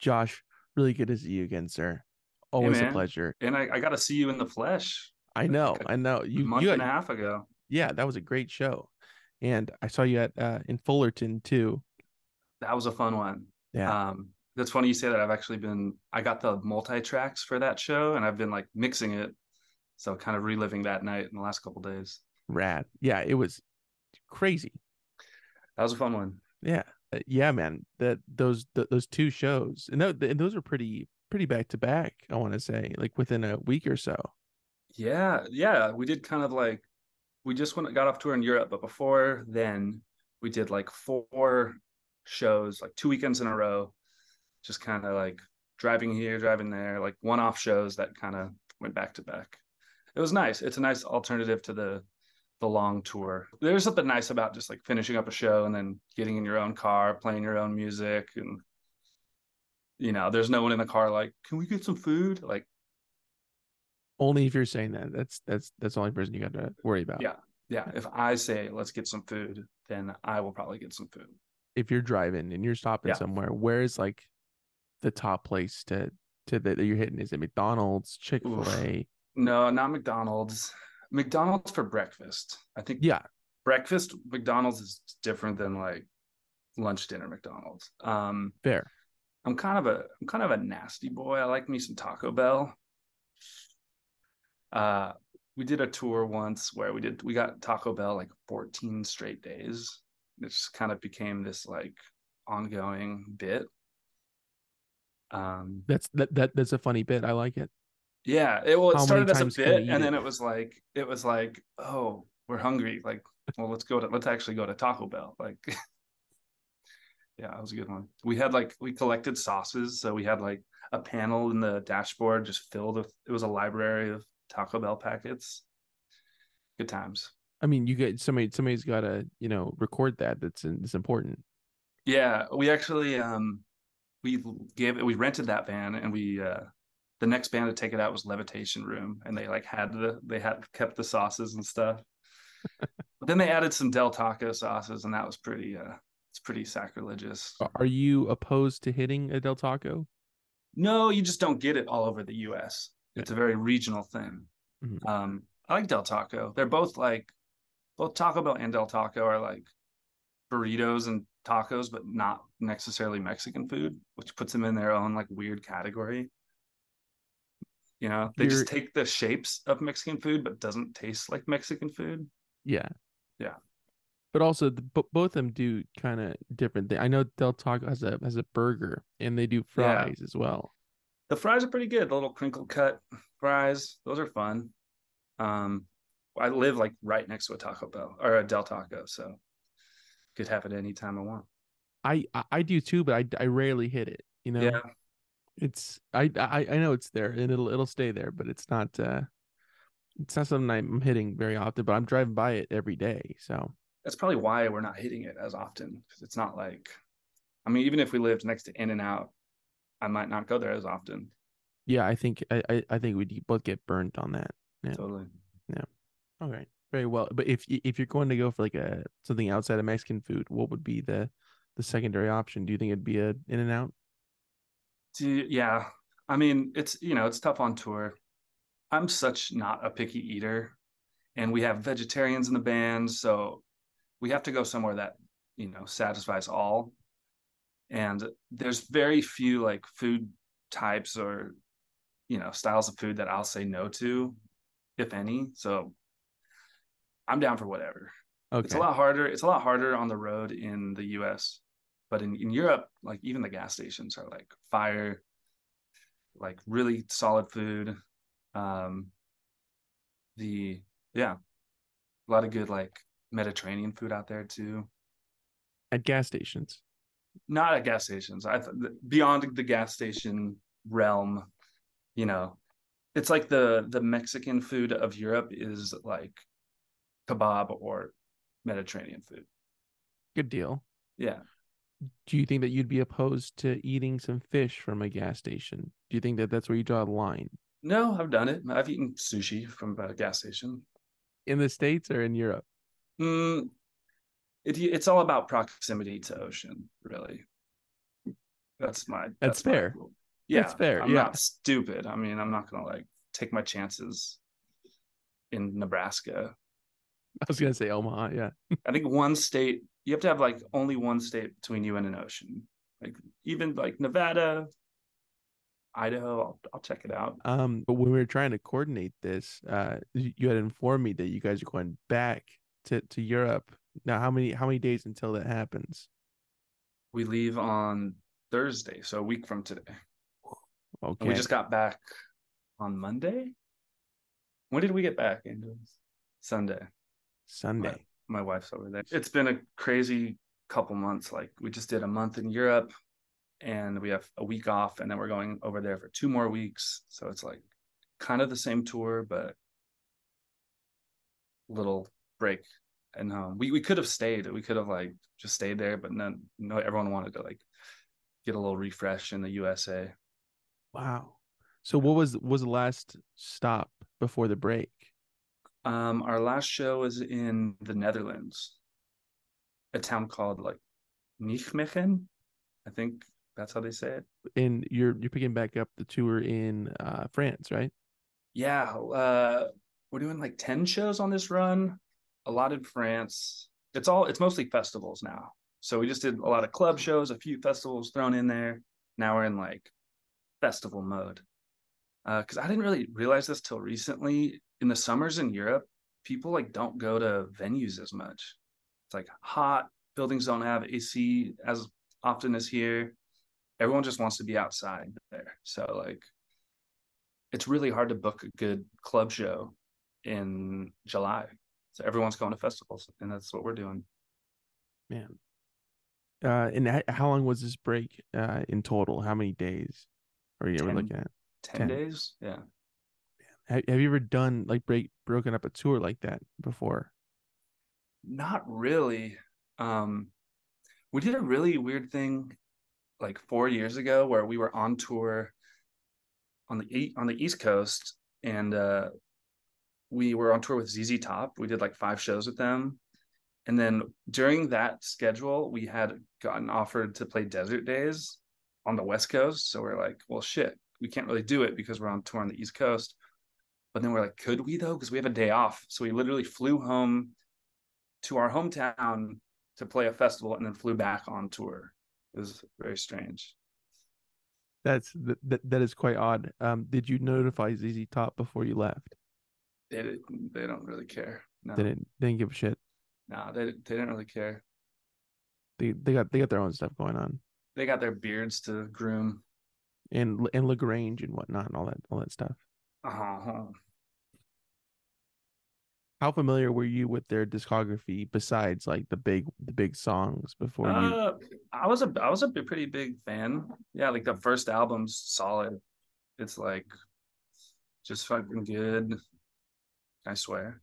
Josh, really good to see you again, sir. Always a pleasure. And I, I got to see you in the flesh I know, like a I know. a You, month you, and a half ago. yeah, that was a great show, and I saw you at uh, in Fullerton too. That was a fun one. Yeah, Um, that's funny you say that. I've actually been, I got the multi tracks for that show and I've been like mixing it. So kind of reliving that night in the last couple days. rad. Yeah, it was crazy. That was a fun one. Yeah, Uh, yeah, man. That those th- those two shows, and, tho- and those are pretty pretty back to back. I want to say, like within a week or so. Yeah. Yeah. We did kind of like, we just went, got off tour in Europe, but before then we did like four shows, like two weekends in a row, just kind of like driving here, driving there, like one off shows that kind of went back to back. It was nice. It's a nice alternative to the, the long tour. There's something nice about just like finishing up a show and then getting in your own car, playing your own music and you know, there's no one in the car like, "Can we get some food?" Like, Only if you're saying that. That's that's that's the only person you got to worry about. Yeah. yeah, if I say, "Let's get some food," then I will probably get some food. If you're driving and you're stopping Yeah. somewhere, where is like the top place to to that you're hitting? Is it McDonald's, Chick Fil A? No, not McDonald's. McDonald's for breakfast. I think Yeah, breakfast McDonald's is different than like lunch dinner McDonald's. Um fair. I'm kind of a I'm kind of a nasty boy. I like me some Taco Bell. Uh we did a tour once where we did we got Taco Bell like 14 straight days. It just kind of became this like ongoing bit. Um That's that that that's a funny bit. I like it. Yeah, it well it How started as a times can we bit and then it? was like it was like, oh, we're hungry. Like, well, let's go to let's actually go to Taco Bell. Like yeah, it was a good one. We had like we collected sauces, so we had like a panel in the dashboard just filled with it was a library of Taco Bell packets. Good times. I mean, you get somebody somebody's got to you know record that. That's it's important. Yeah, we actually um we gave it we rented that van and we uh the next band to take it out was Levitation Room and they like had the they had kept the sauces and stuff. but then they added some Del Taco sauces and that was pretty uh it's pretty sacrilegious. Are you opposed to hitting a Del Taco? No, you just don't get it all over the US. It's a very regional thing. Mhm. Um I like Del Taco. They're both like both Taco Bell and Del Taco are like burritos and tacos, but not necessarily Mexican food, which puts them in their own like weird category. You know, they You're- just take the shapes of Mexican food, but doesn't taste like Mexican food. Yeah. Yeah. But also, the, bo- both of them do kind of different things. I know Del Taco has a has a burger, and they do fries as well. The fries are pretty good. The little crinkle cut fries, those are fun. Um, I live like right next to a Taco Bell or a Del Taco, so could have it anytime I want. I I, I do too, but I, I rarely hit it. You know, Yeah, it's I, I I know it's there and it'll it'll stay there, but it's not uh it's not something I'm hitting very often. But I'm driving by it every day, so that's probably why we're not hitting it as often because it's not like, I mean, even if we lived next to In-N-Out, I might not go there as often. yeah, I think I I, think we both get burnt on that. Yeah. Totally. Yeah. All right, very well. But if if you're going to go for like a something outside of Mexican food, what would be the the secondary option? Do you think it'd be a In-N-Out? Do yeah, I mean, it's you know, it's tough on tour. I'm such not a picky eater, and we have vegetarians in the band, so we have to go somewhere that you know satisfies all. And there's very few like food types or you know styles of food that I'll say no to, if any. So I'm down for whatever. Okay. It's a lot harder. It's a lot harder on the road in the US. But in, in Europe, like even the gas stations are like fire, like really solid food. Um the yeah, a lot of good like Mediterranean food out there too. At gas stations. Not at gas stations. I th- beyond the gas station realm, you know, it's like the the Mexican food of Europe is like kebab or Mediterranean food. Good deal. Yeah. Do you think that you'd be opposed to eating some fish from a gas station? Do you think that that's where you draw the line No, I've done it. I've eaten sushi from a gas station. in the states or in Europe? Mm, it, it's all about proximity to ocean, really. That's my. That's my fair. rule. Yeah, That's fair, I'm yeah. not stupid. I mean, I'm not gonna like take my chances in Nebraska. I was gonna say Omaha. Yeah. I think one state you have to have like only one state between you and an ocean. Like even like Nevada, Idaho. I'll, I'll check it out. Um, but when we were trying to coordinate this, uh, you had informed me that you guys are going back to to Europe. Now, how many how many days until that happens? We leave on Thursday, so a week from today. Okay. And we just got back on Monday. When did we get back? Andrew? Sunday. Sunday. My wife's over there. It's been a crazy couple months. Like we just did a month in Europe and we have a week off and then we're going over there for two more weeks. So it's like kind of the same tour, but little break and. We we could have stayed. We could have like just stayed there, but none no everyone wanted to like get a little refresh in the USA. Wow. So what was was the last stop before the break? Um, our last show was in the Netherlands, a town called like Nijmegen. I think that's how they say it. And you're you're picking back up the tour in uh France, right? Yeah, uh, we're doing like ten shows on this run. A lot in France. It's all it's mostly festivals now. So we just did a lot of club shows, a few festivals thrown in there. Now we're in like festival mode. Because I didn't really realize this till recently. In the summers in Europe, people like don't go to venues as much. It's like hot. Buildings don't have AC as often as here. Everyone just wants to be outside there. So like, it's really hard to book a good club show in July. So everyone's going to festivals, and that's what we're doing. Man. Uh, and how long was this break uh in total? How many days are you ever looking at? 10, 10. days. Yeah. Have, have you ever done like break broken up a tour like that before? Not really. Um, we did a really weird thing like four years ago where we were on tour on the on the East Coast and uh, we were on tour with ZZ Top. We did like five shows with them. And then during that schedule, we had gotten offered to play Desert Days on the West Coast. So we're like, well, shit, we can't really do it because we're on tour on the East Coast. But then we're like, could we though? Because we have a day off. So we literally flew home to our hometown to play a festival and then flew back on tour. It was very strange. That's that that, is quite odd. Um, did you notify ZZ Top before you left? They didn't, they don't really care. No, They didn't they didn't give a shit. no, they they didn't really care. They they got they got their own stuff going on. They got their beards to groom. And and La Grange and whatnot and all that all that stuff. Uh-huh. How familiar were you with their discography besides like the big the big songs before you Uh, I was a I was a pretty big fan. Yeah, like the first album's solid. It's like just fucking good. I swear.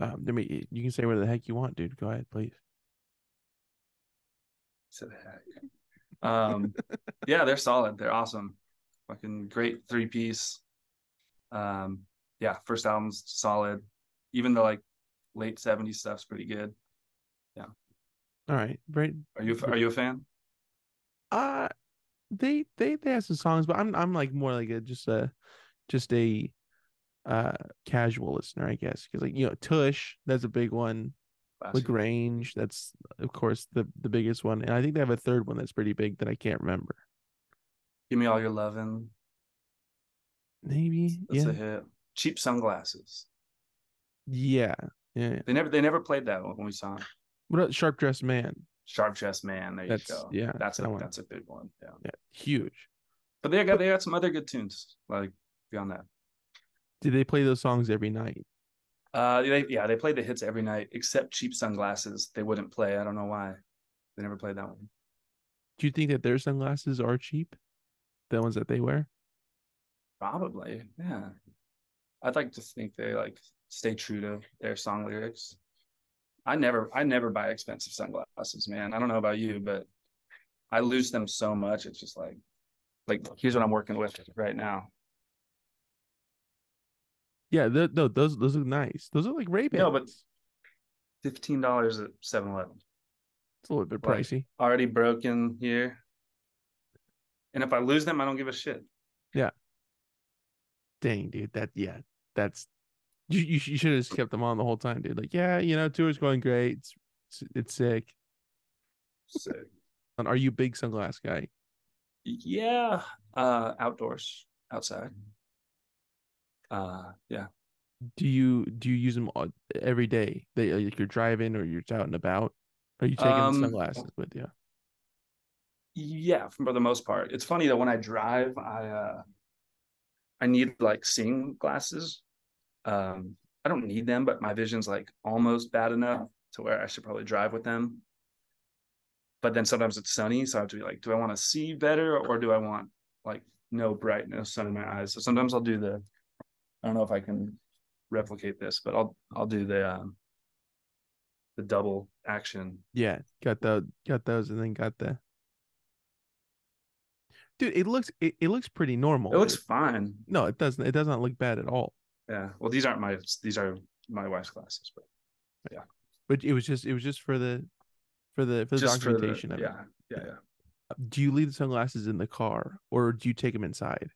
um I mean you can say whatever the heck you want, dude. Go ahead, please. To the heck. Um, yeah, they're solid. They're awesome. Fucking great three piece. Um, yeah, first album's solid. Even the like late 70s stuff's pretty good. Yeah. All right. Very Are you are you a fan? uh they they they have some songs, but I'm I'm like more like a just a just a uh casual listener, I guess. Because like you know, Tush, that's a big one. Classic. La Grange, that's of course the the biggest one. And I think they have a third one that's pretty big that I can't remember. Give me all your lovin'. Maybe. That's yeah. a hit. Cheap sunglasses. yeah. Yeah. They never they never played that when we saw 'em. What about Sharp Dressed Man? Sharp Dressed Man. There That's- you go. yeah, that's a that one. that's a big one. Yeah, Yeah. Huge. but they got they got some other good tunes like beyond that. Did they play those songs every night? Uh, they, yeah, they played the hits every night except Cheap Sunglasses. They wouldn't play. I don't know why. They never played that one. Do you think that their sunglasses are cheap? The ones that they wear? Probably, yeah. I'd like to think they like stay true to their song lyrics. I never, I never buy expensive sunglasses, man. I don't know about you, but I lose them so much. It's just like, like here's what I'm working with right now. Yeah, th- no, those those look nice. Those are like Ray Bans. No, but- Fifteen dollars at 7-Eleven. it's a little bit like- pricey. Already broken here. And if I lose them, I don't give a shit. Dang, dude. That yeah, that's you. You, you should have just kept them on the whole time, dude. Like, yeah, you know, tour's going great. It's it's, it's sick. Sick. And are you a big sunglass guy? Yeah. Uh outdoors, outside. Uh yeah. Do you do you use them all, every day? They like you're driving or you're out and about. Are you taking Um, sunglasses with you? Yeah, for the most part. It's funny that when I drive, I uh I need like seeing glasses. Um I don't need them, but my vision's like almost bad enough to where I should probably drive with them. But then sometimes it's sunny, so I have to be like, do I want to see better or do I want like no brightness sun in my eyes? So sometimes I'll do the I don't know if I can replicate this, but I'll I'll do the um the double action. Yeah, got the got those, and then got the. Dude, it looks it, it looks pretty normal. It looks dude. fine. no, it doesn't. It does not look bad at all. Yeah. Well, these aren't my these are my wife's glasses, but yeah. But it was just it was just for the for the for the just for the documentation of it. yeah, yeah, yeah. Uh, do you leave the sunglasses in the car or do you take them inside?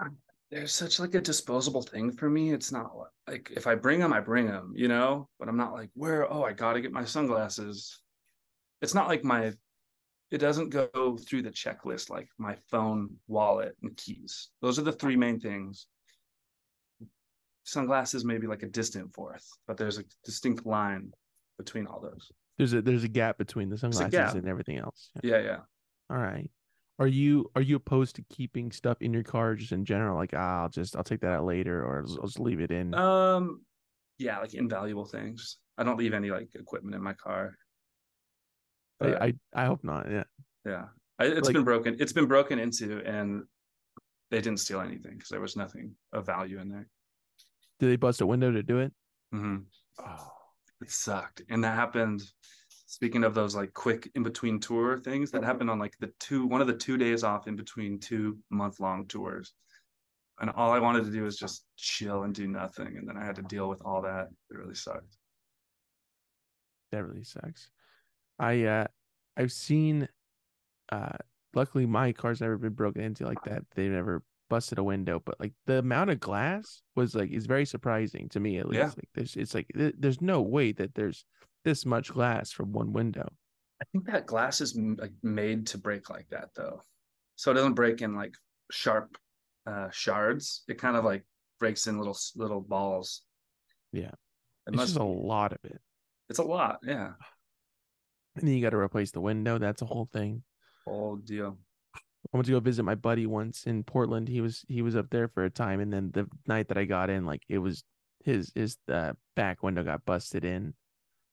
Ah, they're such like a disposable thing for me. It's not like if I bring them, I bring them, you know. But I'm not like where. Oh, I gotta get my sunglasses. It's not like my. It doesn't go through the checklist like my phone, wallet, and keys. Those are the three main things. Sunglasses maybe like a distant fourth, but there's a distinct line between all those. There's a there's a gap between the sunglasses and everything else. Yeah, yeah. All right. Are you are you opposed to keeping stuff in your car just in general? Like ah, I'll just I'll take that out later, or I'll, I'll just leave it in. Um, yeah, like invaluable things. I don't leave any like equipment in my car. But, I, I I hope not. Yeah. yeah, I, it's like- been broken. It's been broken into, and they didn't steal anything because there was nothing of value in there. Did they bust a window to do it? Mm-hmm. Oh, It sucked, and that happened. Speaking of those like quick in between tour things, that happened on like the two one of the two days off in between two month long tours. And all I wanted to do was just chill and do nothing, and then I had to deal with all that. It really sucked. that really sucks. I uh I've seen uh luckily my car's never been broken into like that. They've never busted a window, but like the amount of glass was like is very surprising to me at least. Yeah. Like there's it's like th- there's no way that there's this much glass from one window. I think that glass is m- like made to break like that though, so it doesn't break in like sharp uh, shards. It kind of like breaks in little little balls. Yeah. it It's must. just a lot of it. It's a lot. Yeah, And then you got to replace the window. That's a whole thing. Oh dear. I went to go visit my buddy once in Portland. He was he was up there for a time, and then the night that I got in, like it was his his uh, back window got busted in,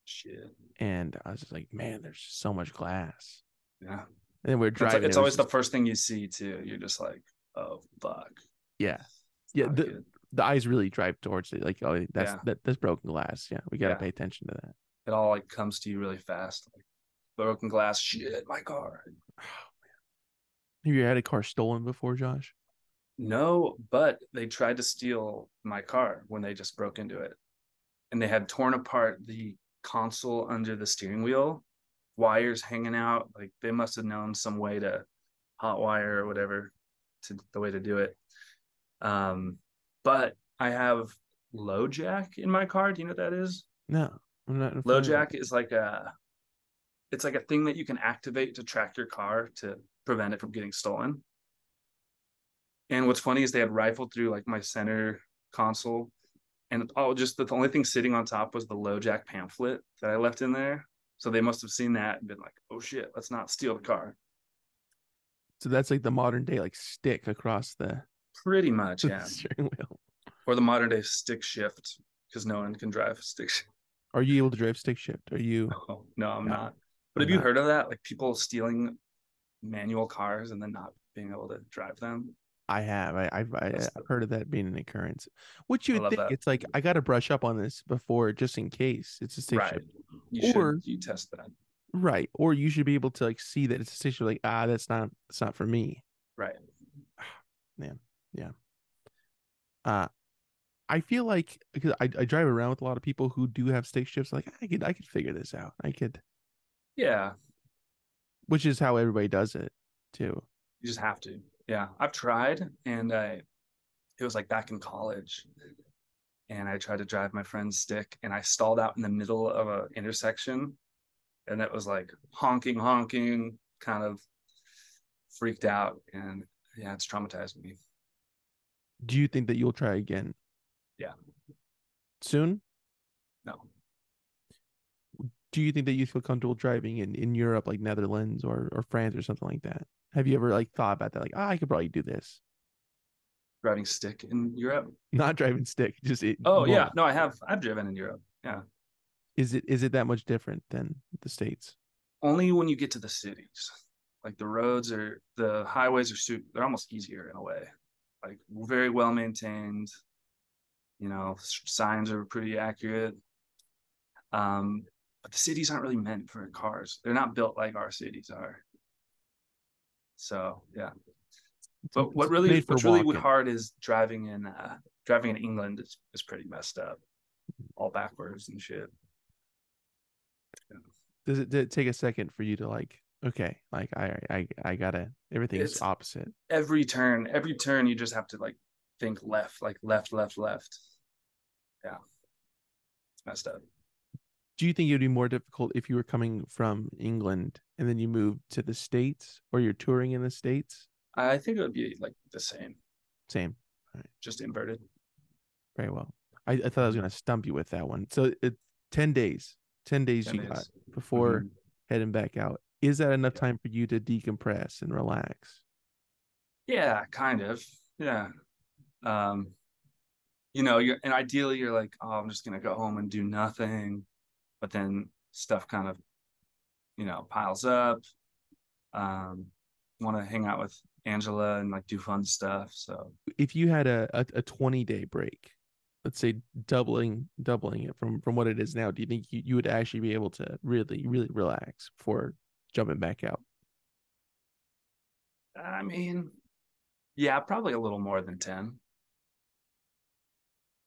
Shit. and I was just like, man, there's just so much glass. Yeah, And then we we're it's, driving. it's it was always the first thing you see too. You're just like, oh fuck. yeah, It's Yeah, the- good. the eyes really drive towards it. Like, oh, that's Yeah. that that's broken glass. Yeah, we got to Yeah. pay attention to that. it all like comes to you really fast. Like broken glass. Shit, my car. Oh, man. Have you had a car stolen before, Josh? No, but they tried to steal my car when they just broke into it. And they had torn apart the console under the steering wheel, wires hanging out. Like they must have known some way to hot wire or whatever to the way to do it. Um, but I have LoJack in my car. Do you know what that is? No, I'm not. LoJack is like a it's like a thing that you can activate to track your car to prevent it from getting stolen. And what's funny is they had rifled through like my center console, and oh, just the, the only thing sitting on top was the LoJack pamphlet that I left in there. So they must have seen that and been like, "Oh shit, let's not steal the car." So that's like the modern day like stick across the Pretty much, yeah. steering wheel. Or the modern day stick shift because no one can drive stick shift. Are you able to drive stick shift? Are you? Oh, no, I'm No, not. But have you heard of that? Like people stealing manual cars and then not being able to drive them. I have. I, I've I, I've heard of that being an occurrence. Which you would think that. it's like I got to brush up on this before, just in case it's a stick right. shift, You Or- should you test that. right? Or you should be able to like see that it's a stick shift. Like ah, that's not that's not for me. Right. Man, yeah. Uh, I feel like because I, I drive around with a lot of people who do have stick shifts. Like I could I could figure this out. I could, Yeah. which is how everybody does it too. You just have to. Yeah, I've tried, and I it was like back in college, and I tried to drive my friend's stick, and I stalled out in the middle of a intersection, and it was like honking, honking, kind of freaked out, and yeah, it's traumatized me. Do you think that you'll try again? Yeah. Soon? Do you think that you feel comfortable driving in, in Europe, like Netherlands or, or France or something like that? Have you ever like thought about that? Like, oh, I could probably do this. Driving stick in Europe? Not driving stick, just it. Oh yeah, no, I have. I've driven in Europe. Yeah. Is it is it that much different than the states? Only when you get to the cities, like the roads are the highways are super. They're almost easier in a way, like very well maintained. You know, signs are pretty accurate. Um, but the cities aren't really meant for cars. They're not built like our cities are. So yeah. But what really what's really walking. hard is driving in uh driving in England is, is pretty messed up. All backwards and shit. Yeah. Does it, did it take a second for you to like okay, like I I I gotta everything's it's opposite. Every turn, every turn you just have to like think left, like left, left, left. Yeah. It's messed up do you think it would be more difficult if you were coming from England and then you moved to the States or you're touring in the States? I think it would be like the same. Same. Right. Just inverted. Very well. I, I thought I was going to stump you with that one. So it 10 days, 10 days 10 you days. got before mm-hmm. heading back out. Is that enough time for you to decompress and relax? Yeah, kind of. Yeah. Um, you know, you're and ideally you're like, oh, I'm just gonna go home and do nothing but then stuff kind of you know piles up. Um want to hang out with angela and like do fun stuff so. If you had a, a, a 20 day break let's say doubling doubling it from from what it is now do you think you, you would actually be able to really really relax before jumping back out? I mean yeah probably a little more than 10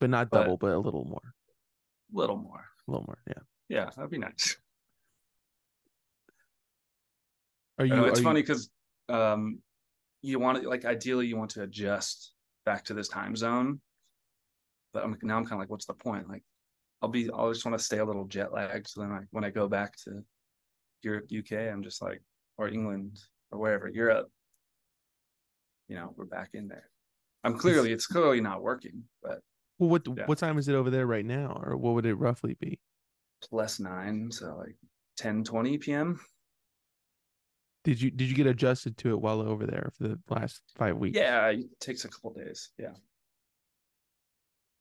but not double but, but a little more. A little more. A little more yeah yeah, that'd be nice. Are you? know, it's are funny because um, you want to like ideally you want to adjust back to this time zone, but I'm now I'm kind of like, what's the point? Like, I'll be I'll just want to stay a little jet lagged. So then, like when I go back to Europe, UK, I'm just like, or England or wherever Europe, you know, we're back in there. I'm clearly it's clearly not working, but well, what yeah. what time is it over there right now, or what would it roughly be? Plus nine, so like 10, 20 p.m. Did you did you get adjusted to it while over there for the last five weeks? Yeah, it takes a couple days. Yeah.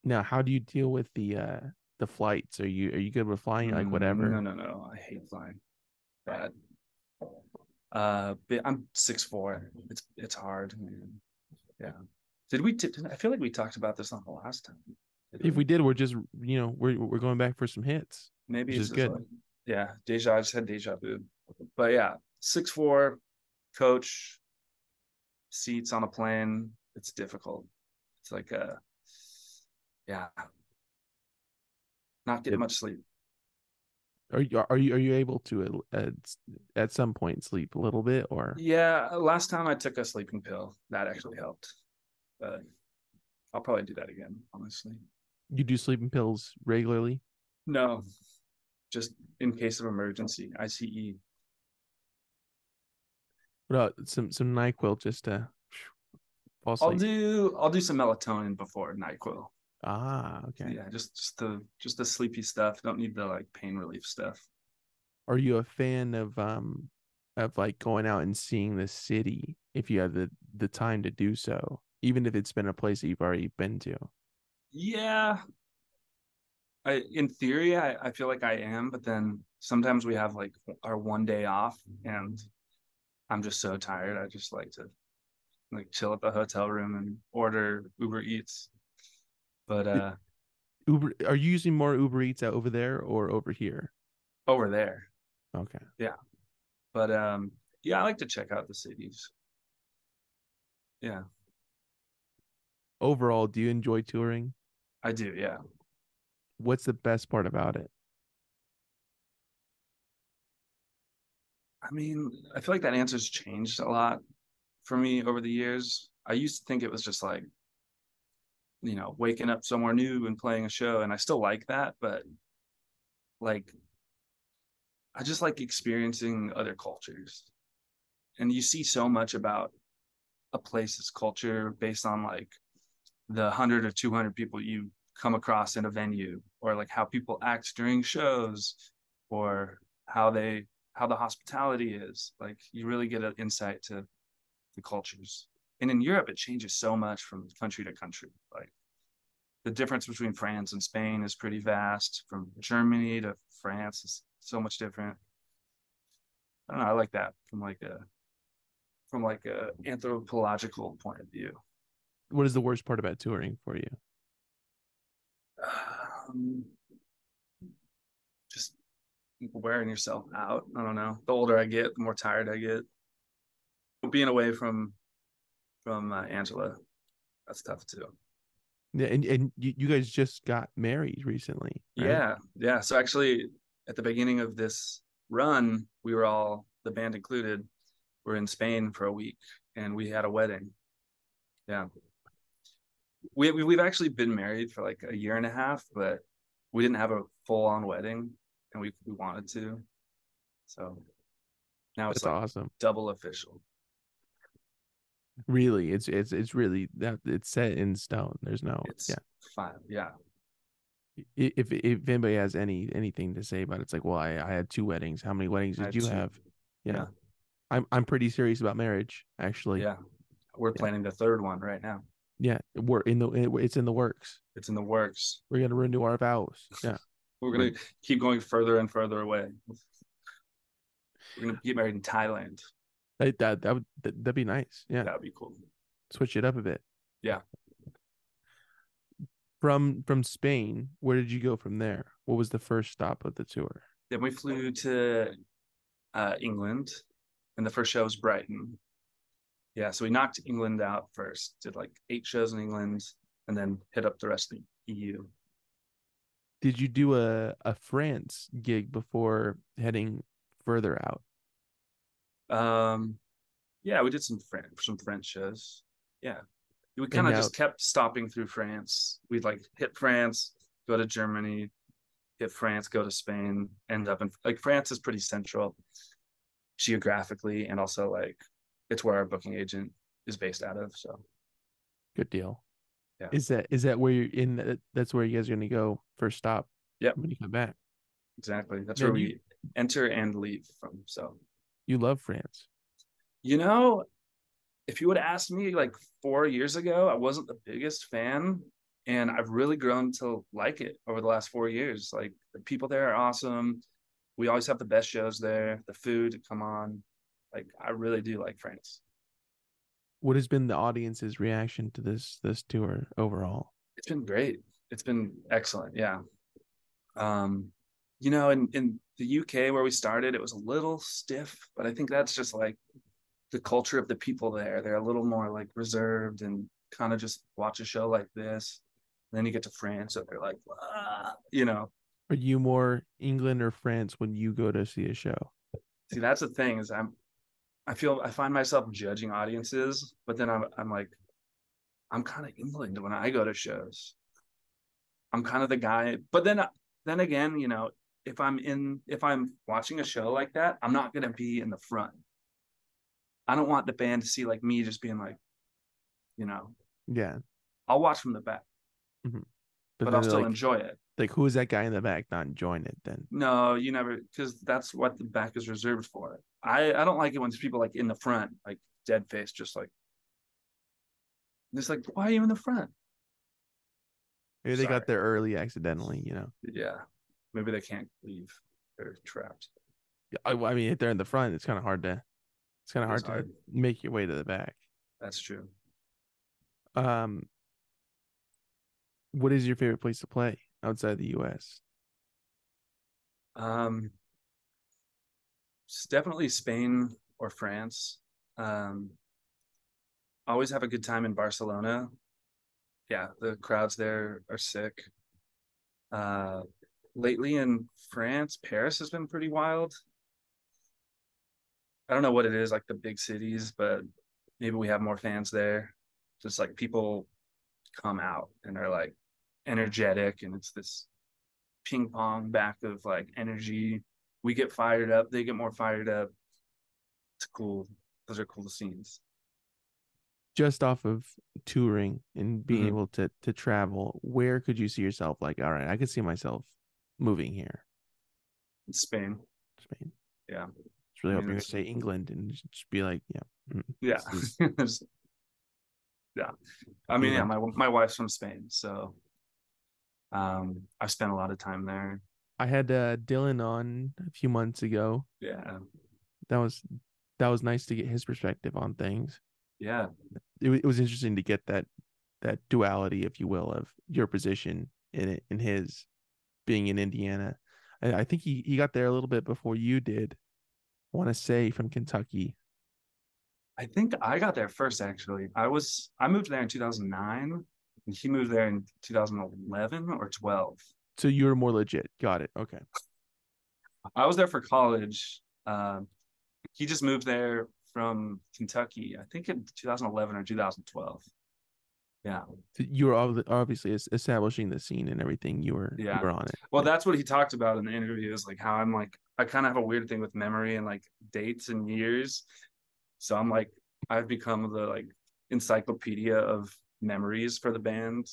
Now, how do you deal with the uh the flights? Are you are you good with flying? Like whatever. No, no, no. I hate flying. Bad. Uh, I'm six four. It's it's hard. Man. Yeah. Did we? T- I feel like we talked about this on the last time. Did if we? we did, we're just you know we're we're going back for some hits. Maybe it's good. Like, yeah, deja. I just had deja vu, but yeah, six four, coach, seats on a plane. It's difficult. It's like a, uh, yeah, not getting yep. much sleep. Are you are you are you able to at, at some point sleep a little bit or? Yeah, last time I took a sleeping pill, that actually helped, but I'll probably do that again. Honestly, you do sleeping pills regularly? No, just in case of emergency, ICE. What about some some Nyquil just to asleep? I'll do I'll do some melatonin before Nyquil. Ah, okay. Yeah, just just the just the sleepy stuff. Don't need the like pain relief stuff. Are you a fan of um of like going out and seeing the city if you have the the time to do so, even if it's been a place that you've already been to? Yeah, I, in theory, I, I feel like I am, but then sometimes we have like our one day off, and I'm just so tired. I just like to like chill at the hotel room and order Uber Eats. But uh, Uber, are you using more Uber Eats out over there or over here? Over there. Okay. Yeah, but um, yeah, I like to check out the cities. Yeah. Overall, do you enjoy touring? I do. Yeah what's the best part about it? I mean, I feel like that answer's changed a lot for me over the years. I used to think it was just like, you know, waking up somewhere new and playing a show, and I still like that, but like, I just like experiencing other cultures, and you see so much about a place's culture based on like the hundred or two hundred people you come across in a venue, or like how people act during shows, or how they how the hospitality is. Like you really get an insight to the cultures. And in Europe, it changes so much from country to country. Like the difference between France and Spain is pretty vast. From Germany to France is so much different. I don't know. I like that from like a from like a anthropological point of view. What is the worst part about touring for you? Um, just wearing yourself out. I don't know. The older I get, the more tired I get. Being away from from uh, Angela, that's tough too. Yeah, and and you, you guys just got married recently. Right? Yeah, yeah. So actually, at the beginning of this run, we were all the band included. We're in Spain for a week, and we had a wedding. Yeah, we, we we've actually been married for like a year and a half, but we didn't have a full on wedding, and we we wanted to. So now it's That's like awesome. double official. Really, it's it's it's really that it's set in stone. There's no It's yeah. fine. Yeah. If if anybody has any anything to say about it, it's like, well, I I had two weddings. How many weddings did you two. have? Yeah. Yeah. I'm I'm pretty serious about marriage, actually. Yeah. We're planning the third one right now. Yeah, we're in the it's in the works. It's in the works. We're gonna renew our vows. Yeah. We're gonna keep going further and further away. We're gonna get married in Thailand. That that that would that, that'd be nice. Yeah. That'd be cool. Switch it up a bit. Yeah. From from Spain, where did you go from there? What was the first stop of the tour? Then we flew to uh, England, and the first show was Brighton. Yeah, so we knocked England out first. Did like eight shows in England, and then hit up the rest of the EU. Did you do a a France gig before heading further out? Um, yeah, we did some French some French shows. Yeah, we kind of just kept stopping through France. We'd like hit France, go to Germany, hit France, go to Spain, end up in like France is pretty central geographically, and also like it's where our booking agent is based out of. So Good deal. Yeah. Is that is that where you're in? That, that's where you guys are gonna go first stop. Yep. When you come back, exactly, that's Man, where you- we enter and leave from. So you love France. You know, if you would have asked me like four years ago, I wasn't the biggest fan. And I've really grown to like it over the last four years. Like the people there are awesome. We always have the best shows there. The food, come on. Like I really do like France. What has been the audience's reaction to this this tour overall? It's been great. It's been excellent. Yeah. Um, you know, in, in the UK where we started, it was a little stiff, but I think that's just like the culture of the people there. They're a little more like reserved and kind of just watch a show like this. then you get to France, and they're like, "Ah," you know. Are you more England or France when you go to see a show? See, that's the thing is I'm, I feel I find myself judging audiences, but then I'm I'm like, I'm kind of England when I go to shows. I'm kind of the guy, but then then again, you know, if I'm in if I'm watching a show like that, I'm not gonna be in the front. I don't want the band to see like me just being like, you know, Yeah, I'll watch from the back, mm-hmm. but, but, I'll still like, enjoy it. like who is that guy in the back not enjoying it? Then No, you never because that's what the back is reserved for. I I don't like it when there's people like in the front, like dead face, just like it's like, why are you in the front? maybe they Sorry. got there early accidentally. You know, Yeah, maybe they can't leave; they're trapped. I, I mean, if they're in the front, it's kind of hard to it's kind of hard It's to make your way to the back. That's true. Um, what is your favorite place to play outside the U.S.? Um, definitely Spain or France. Um, always have a good time in Barcelona. Yeah, the crowds there are sick. Uh, lately in France, Paris has been pretty wild. I don't know what it is, like the big cities, but maybe we have more fans there. Just like people come out and they're like energetic and it's this ping pong back of like energy. We get fired up, they get more fired up. It's cool. Those are cool scenes. Just off of touring and being Mhm. able to to travel, where could you see yourself? Like, all right, I could see myself moving here, In Spain. Spain. Yeah. It's really I hoping mean, gonna it's- say England and just be like, yeah, mm, Yeah. Yeah. I mean, yeah, Yeah. my my wife's from Spain, so um I've spent a lot of time there. I had uh, Dylan on a few months ago. Yeah. That was that was nice to get his perspective on things. Yeah. It, it was interesting to get that that duality, if you will, of your position in it in his being in Indiana. I, I think he he got there a little bit before you did. I want to say from Kentucky. I think I got there first actually. I was I moved there in 2009 and he moved there in 2011 or 12. So you were more legit. Got it. Okay. I was there for college. Um he just moved there from Kentucky, I think in 2011 or 2012. Yeah. You were ob- obviously establishing the scene and everything. You were Yeah. you were on it. Well, that's what he talked about in the interview is like how I'm like I kind of have a weird thing with memory and like dates and years. So I'm like I've become the like encyclopedia of memories for the band.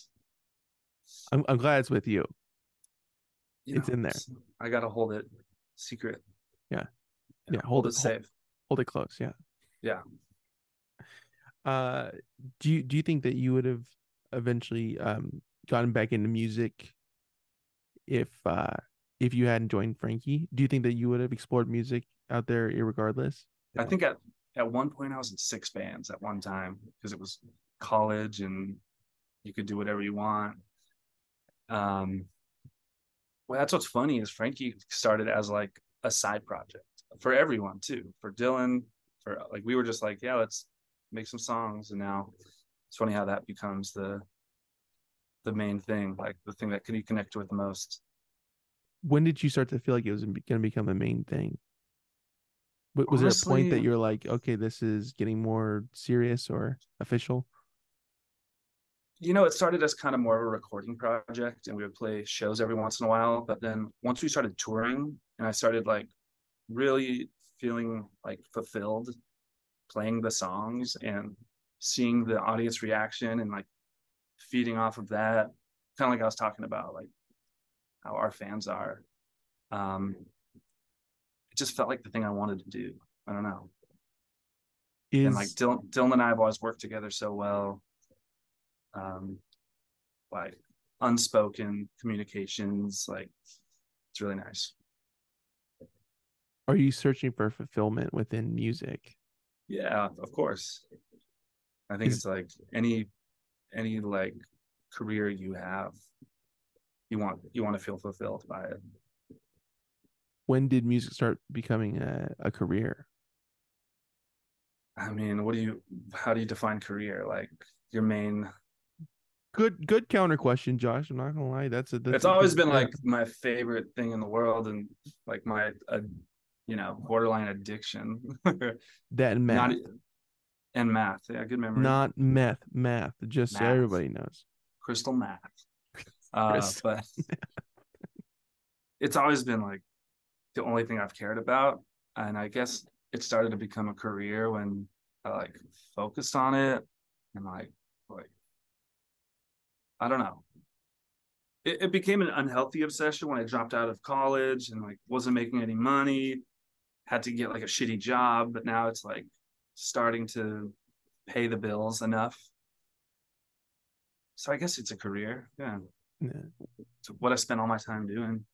I'm I'm glad it's with you. You It's in there. I gotta hold it secret. Yeah. Yeah, hold hold it- it hold- safe. hold it close yeah Yeah. uh do you do you think that you would have eventually um gotten back into music if uh if you hadn't joined frankie do you think that you would have explored music out there irregardless I think at at one point I was in six bands at one time because it was college and you could do whatever you want. Um, well, that's what's funny is Frankie started as like a side project for everyone too, for Dylan, for like we were just like, yeah, let's make some songs, and now it's funny how that becomes the the main thing, like the thing that can you connect with the most. when did you start to feel like it was going to become a main thing? Was there a point that you're like okay this is getting more serious or official you know, it started as kind of more of a recording project and we would play shows every once in a while. But then once we started touring and I started like really feeling like fulfilled playing the songs and seeing the audience reaction and like feeding off of that, kind of like I was talking about, like how our fans are. Um, it just felt like the thing I wanted to do. I don't know. is and like Dylan, Dylan and I have always worked together so well. Um, like unspoken communications, like it's really nice. are you searching for fulfillment within music Yeah, of course. I think Is- it's like any any like career you have, you want you want to feel fulfilled by it. when did music start becoming a, a career I mean, what do you how do you define career? Like your main good good counter question josh i'm not gonna lie that's a that's it's a always been like my favorite thing in the world and like my uh, you know borderline addiction. That and math. not and math yeah good memory. Not meth math just so everybody knows. Crystal math. Uh Crystal but it's always been like the only thing i've cared about and i guess it started to become a career when i like focused on it and like i don't know. It, it became an unhealthy obsession when i dropped out of college and like wasn't making any money had to get like a shitty job but now it's like starting to pay the bills enough. So i guess it's a career. Yeah. Yeah. it's what i spend all my time doing.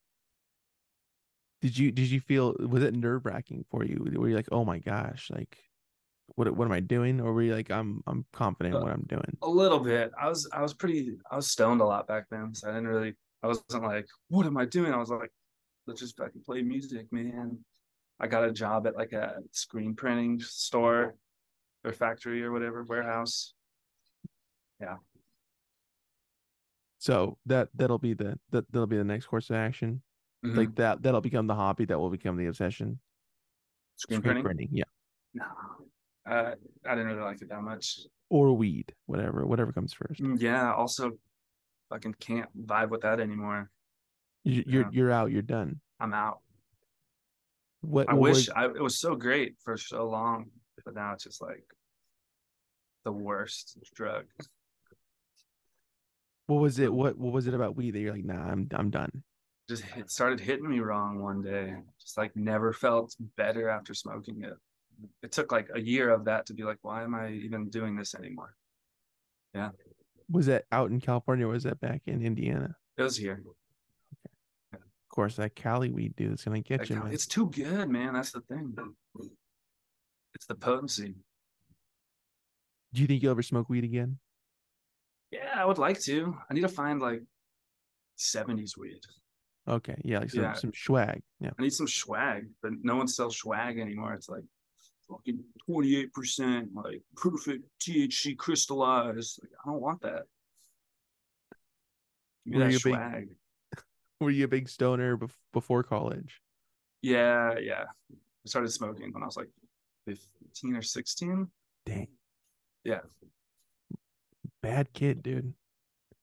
Did you did you feel was it nerve wracking for you were you like oh my gosh like what what am i doing? Or were you like i'm i'm confident in Uh, what i'm doing? a little bit. I was i was pretty i was stoned a lot back then so i didn't really i wasn't like what am i doing? I was like let's just fucking play music man. I got a job at like a screen printing store or factory or whatever warehouse. Yeah. so that that'll be the that that'll be the next course of action? Mhm. like that that'll become the hobby that will become the obsession? Screen, printing, printing yeah. No Uh, I didn't really like it that much. or weed, whatever, whatever comes first. Mm, Yeah. Also, fucking can't vibe with that anymore. You, you're Yeah. you're out. You're done. I'm out. What I what wish was- I, it was so great for so long, but now it's just like the worst drug. what was it? What what was it about weed that you're like, nah, I'm I'm done. Just it started hitting me wrong one day. Just like never felt better after smoking it. It took like a year of that to be like, why am I even doing this anymore? Yeah. Was that out in California? or Was that back in Indiana? It was here. Of course, that Cali weed dude is gonna get Like, you. Man. it's too good, man. That's the thing. It's the potency. Do you think you'll ever smoke weed again? Yeah, I would like to. I need to find like 70s weed. Okay, yeah, like some Yeah. some swag. Yeah, I need some swag, but no one sells swag anymore. It's like fucking 28%, like perfect THC crystallized. Like, I don't want that. Give me Were that you a big- were you a big stoner bef- before college? Yeah, yeah. I started smoking when I was like 15 or 16. Dang. Yeah. Bad kid, dude.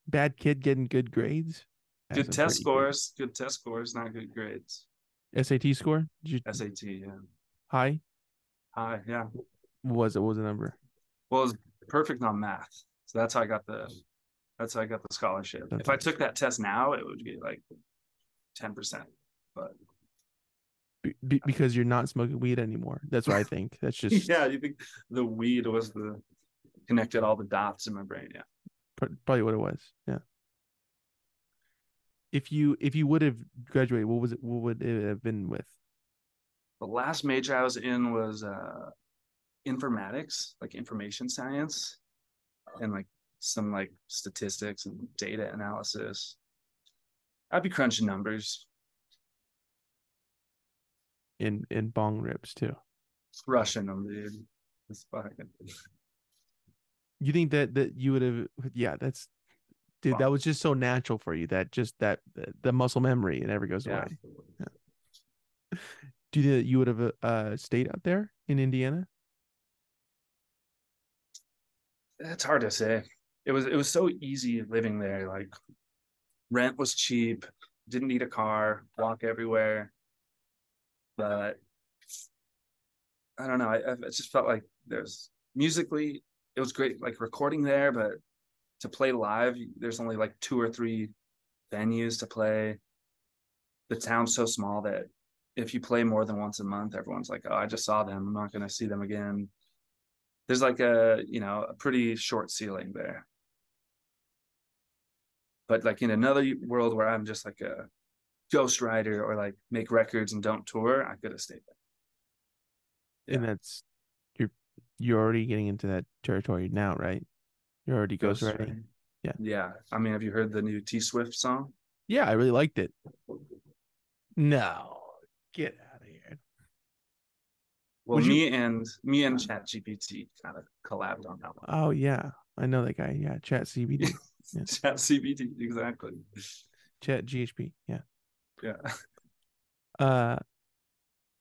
Bad kid getting good grades. That's Good test scores. Good test scores, not good grades. SAT score? Did you SAT, yeah. high? High, yeah. What was it? What was the number? Well, it was perfect on math. So that's how I got the that's how I got the scholarship. If I took that test now, it would be like 10%. But Be- be- because you're not smoking weed anymore. That's what I think. That's just yeah, you think the weed was the connected all the dots in my brain. Yeah. probably what it was. Yeah. If you if you would have graduated, what was it? What would it have been with? The last major I was in was uh informatics, like information science, and like some like statistics and data analysis. I'd be crunching numbers, In in bong rips too. crushing them, dude. It's fucking You think that that you would have? Yeah, that's dude. That was just so natural for you. That just that the, muscle memory it never goes yeah. away. Do you think you would have uh stayed out there in Indiana? It's hard to say. It was it was so easy living there. Like rent was cheap, didn't need a car, walk everywhere. But I don't know. I, I just felt like there's musically it was great, like recording there, but to play live, there's only like two or three venues to play. The town's so small that if you play more than once a month, everyone's like, "Oh, I just saw them. I'm not going to see them again." There's like a you know a pretty short ceiling there. But like in another world where I'm just like a ghost writer or like make records and don't tour, I could have stayed there. And that's you're you're already getting into that territory now, right? You're already ghostwriting. Yeah. Yeah. I mean, have you heard the new T Swift song? Yeah, I really liked it. No, get out of here. Well, Would you- me and me and Chat GPT kind of collabed on that one. Oh yeah, I know that guy. Yeah, Chat CBD, Yeah. Chat CBT, exactly. Chat GHP. Yeah. Yeah. Uh,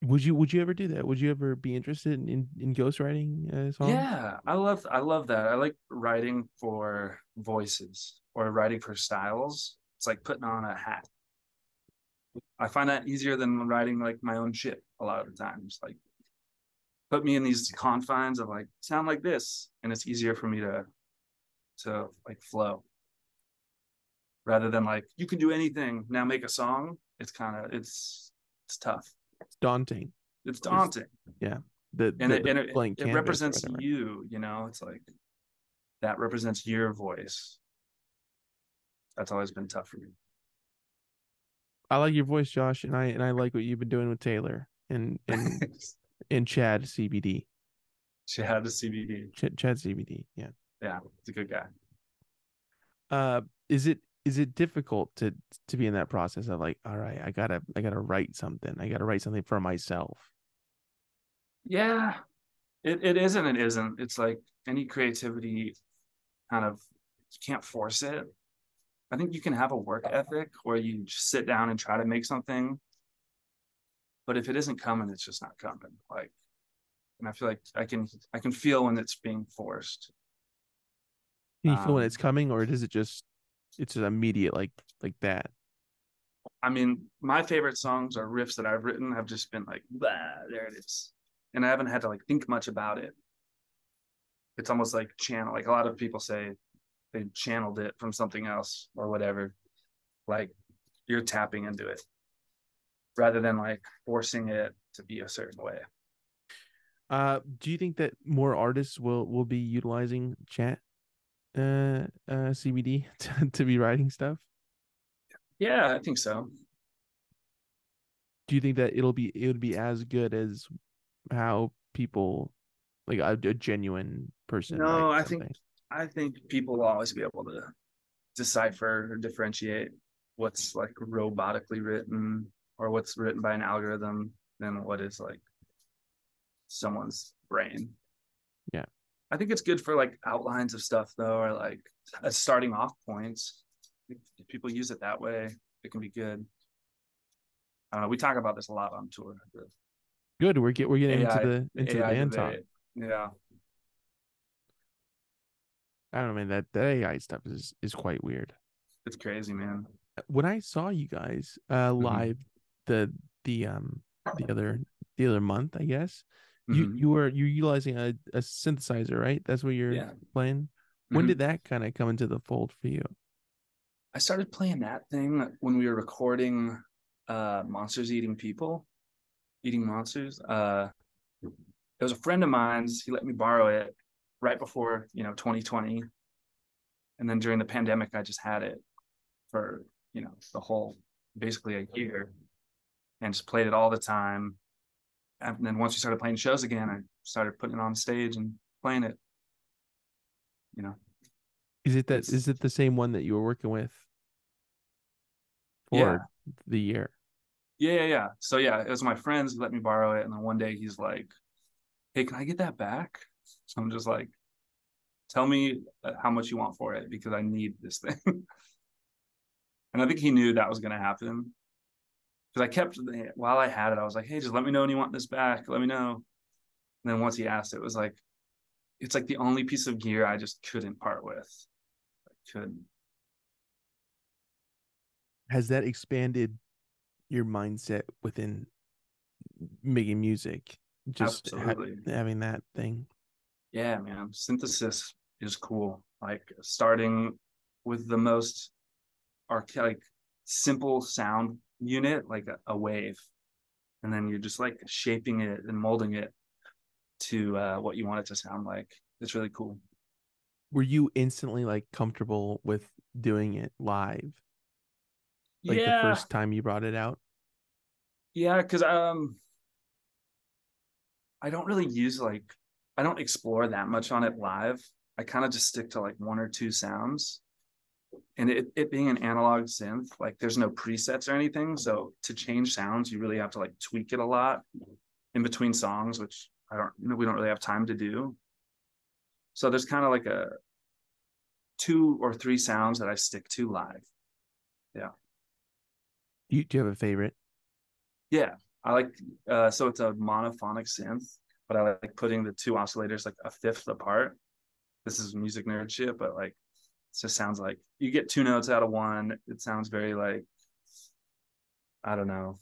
would you would you ever do that? Would you ever be interested in in, in ghostwriting song? Yeah, I love I love that. I like writing for voices or writing for styles. It's like putting on a hat. I find that easier than writing like my own shit a lot of the times. Like put me in these confines of like sound like this and it's easier for me to to like flow. Rather than like you can do anything, now make a song. It's kind of it's it's tough. It's daunting. It's daunting. Yeah, The and the, it, the and it, it represents you you know it's like that represents your voice that's always been tough for me I like your voice, Josh, and I and I like what you've been doing with Taylor and and and Chad CBD. she had a cbd Ch- Chad CBD. Yeah. yeah he's a good guy Uh, is it is it difficult to to be in that process of like, all right, I gotta I gotta write something. I gotta write something for myself. yeah it, it isn't. It isn't. it's like any creativity kind of you can't force it i think you can have a work ethic where you just sit down and try to make something but if it isn't coming it's just not coming like and I feel like I can I can feel when it's being forced. Can you feel when Um, it's coming, or is it just it's just immediate like like that? I mean, my favorite songs or riffs that I've written have just been like, there it is. And I haven't had to like think much about it. It's almost like channel. Like a lot of people say they channeled it from something else or whatever. Like you're tapping into it rather than like forcing it to be a certain way. Uh, do you think that more artists will will be utilizing chat, uh, uh, CBD to, to be writing stuff? Yeah, I think so. Do you think that it'll be it would be as good as how people like a, a genuine person? No, I think? I think people will always be able to decipher or differentiate what's like robotically written or what's written by an algorithm than what is like someone's brain. Yeah. I think it's good for like outlines of stuff though, or like uh, starting off points. If people use it that way, it can be good. I. We talk about this a lot on tour. good. We're get we're getting AI into the into AI the band talk. Yeah. I don't know, man. That that AI stuff is is quite weird. It's crazy, man. When I saw you guys uh Mm-hmm. live the the um the other the other month, I guess you Mhm. you were you're utilizing a, a synthesizer, right? That's what you're Yeah. playing. When Mhm. did that kind of come into the fold for you? I started playing that thing when we were recording uh Monsters Eating People, Eating Monsters. Uh it was a friend of mine's. He let me borrow it right before, you know, 2020. And then during the pandemic, I just had it for, you know, the whole basically a year and just played it all the time. And then once we started playing shows again, I started putting it on stage and playing it. You know, Is it that is it the same one that you were working with for Yeah. the year? Yeah, yeah, yeah. So yeah, it was my friends who let me borrow it, and then one day he's like, "Hey, can I get that back?" So I'm just like, "Tell me uh, how much you want for it because I need this thing." and I think he knew that was going to happen because I kept while I had it, I was like, "Hey, just let me know when you want this back. Let me know." And then once he asked, it was like, it's like the only piece of gear I just couldn't part with. I couldn't. Has that expanded your mindset within making music? Just ha- having that thing. Yeah, man. Synthesis is cool. Like starting with the most archaic, simple sound unit, like a, a wave. And then you're just like shaping it and molding it to uh, what you want it to sound like. It's really cool. Were you instantly like comfortable with doing it live? Like yeah. the first time you brought it out? Yeah, because um I don't really use like I don't explore that much on it live. I kind of just stick to like one or two sounds. And it, it being an analog synth, like there's no presets or anything. So to change sounds, you really have to like tweak it a lot in between songs, which I don't you know we don't really have time to do. So there's kind of like a two or three sounds that I stick to live. Yeah. Do you, do you have a favorite? Yeah, I like uh so it's a monophonic synth, but I like putting the two oscillators like a fifth apart. This is music nerd shit, but like it just sounds like you get two notes out of one. It sounds very like I don't know.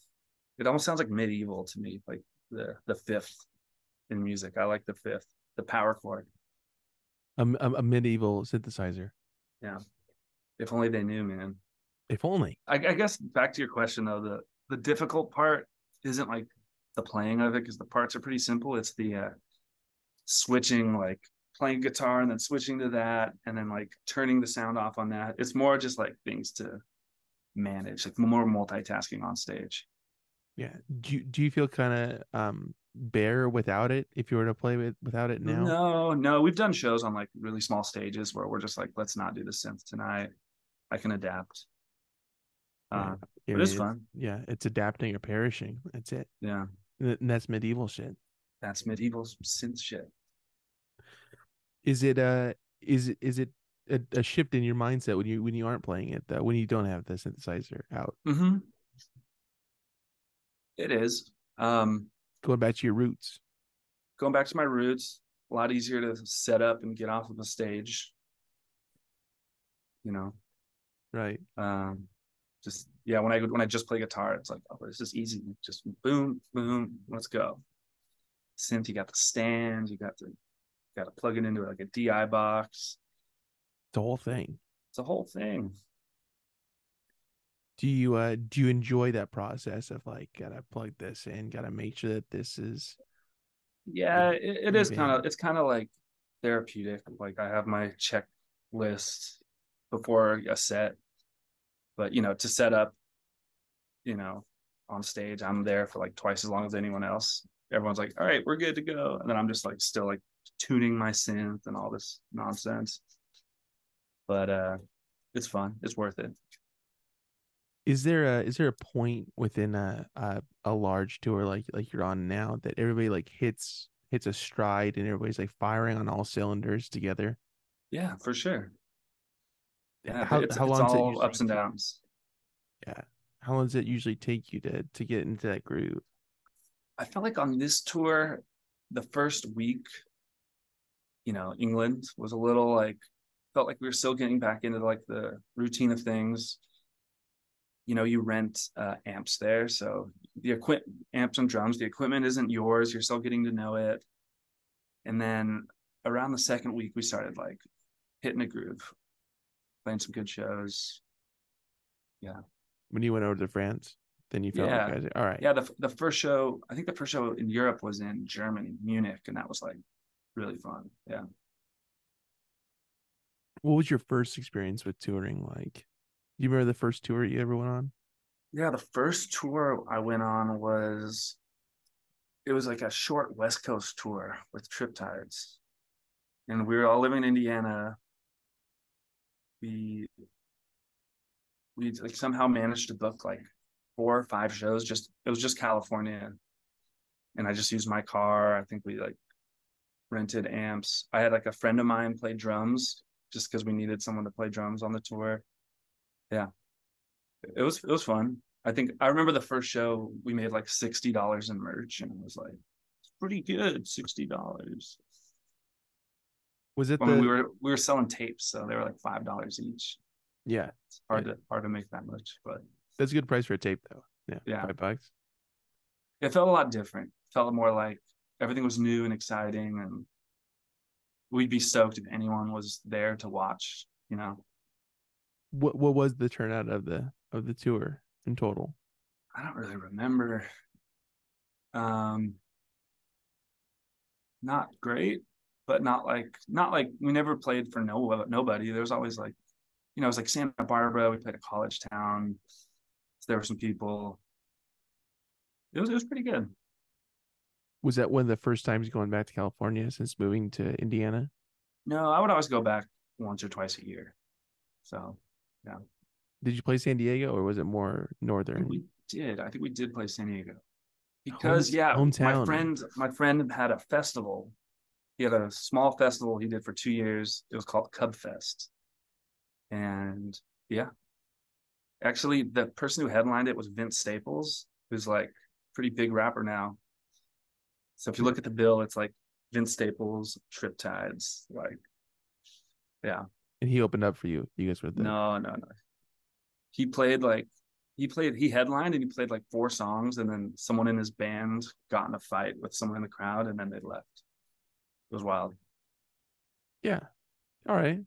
It almost sounds like medieval to me, like the the fifth in music. I like the fifth, the power chord. A a medieval synthesizer. Yeah. If only they knew, man. If only. I, I guess back to your question though, the the difficult part isn't like the playing of it because the parts are pretty simple. It's the uh, switching, like playing guitar and then switching to that, and then like turning the sound off on that. It's more just like things to manage, like more multitasking on stage. Yeah. Do you, do you feel kind of um bare without it if you were to play with without it now? No, no, we've done shows on like really small stages where we're just like, let's not do the synth tonight. I can adapt. Yeah. Uh, I but it's mean, fun. Yeah, it's adapting or perishing. That's it. Yeah, And that's medieval shit. that's medieval synth shit. Is it uh is it is it a, a shift in your mindset when you when you aren't playing it though, when you don't have the synthesizer out? Mm-hmm. It is. Um, Going back to your roots. going back to my roots. A lot easier to set up and get off of a stage. You know, Right. um, just yeah. When I when I just play guitar, it's like oh, this is easy. Just boom, boom, let's go. Synth, you got the stand, you got the got to plug it into like a DI box. The whole thing. It's a whole thing. Do you uh do you enjoy that process of like gotta plug this in, gotta make sure that this is Yeah, it, it is kind of it's kind of like therapeutic. Like I have my checklist before a set, but you know, to set up, you know, on stage, I'm there for like twice as long as anyone else. Everyone's like, "All right, we're good to go," and then I'm just like still like tuning my synth and all this nonsense. But uh, it's fun. It's worth it. is there a is there a point within a a, a large tour like like you're on now that everybody like hits hits a stride and everybody's like firing on all cylinders together? Yeah, for sure. Yeah, how it's, how it's long does it all usually ups and take- downs. Yeah. How long does it usually take you to to get into that groove? I felt like on this tour, the first week, you know, England was a little like felt like we were still getting back into like the routine of things. You know, you rent uh, amps there, so the equip amps and drums. The equipment isn't yours. You're still getting to know it. And then around the second week, we started like hitting a groove, playing some good shows. Yeah. When you went over to France, then you felt Yeah. like all right. Yeah, the the first show, I think the first show in Europe was in Germany, Munich, and that was like really fun. Yeah. What was your first experience with touring like? Do you remember the first tour you ever went on? Yeah, the first tour I went on was it was like a short West Coast tour with Triptides. And we were all living in Indiana. We we like somehow managed to book like four or five shows just it was just California. And I just used my car. I think we like rented amps. I had like a friend of mine play drums just because we needed someone to play drums on the tour. Yeah. It was it was fun. I think I remember the first show we made like sixty dollars in merch, and it was like it's pretty good, sixty dollars. Was it the we were we were selling tapes, so they were like five dollars each. yeah? It's hard to hard to make that much, but That's a good price for a tape though. Yeah, Yeah. five bucks. it felt a lot different. It felt more like everything was new and exciting, and we'd be stoked if anyone was there to watch. You know, What what was the turnout of the of the tour in total? I don't really remember. Um, not great, but not like not like we never played for no nobody. There was always like, you know, it was like Santa Barbara. We played a college town. So there were some people. It was it was pretty good. Was that one of the first times going back to California since moving to Indiana? No, I would always go back once or twice a year. So yeah. Did you play San Diego or was it more northern? we did. I think we did play San Diego because yeah, hometown. my friend my friend had a festival. He had a small festival he did for two years. It was called Cub Fest, and yeah, actually the person who headlined it was Vince Staples, who's like pretty big rapper now. So if you look at the bill, it's like Vince Staples, Triptides, like yeah. And he opened up for you. You guys were there. No, no, no. He played like he played he headlined and he played like four songs and then someone in his band got in a fight with someone in the crowd and then they left. Was wild. Yeah. All right.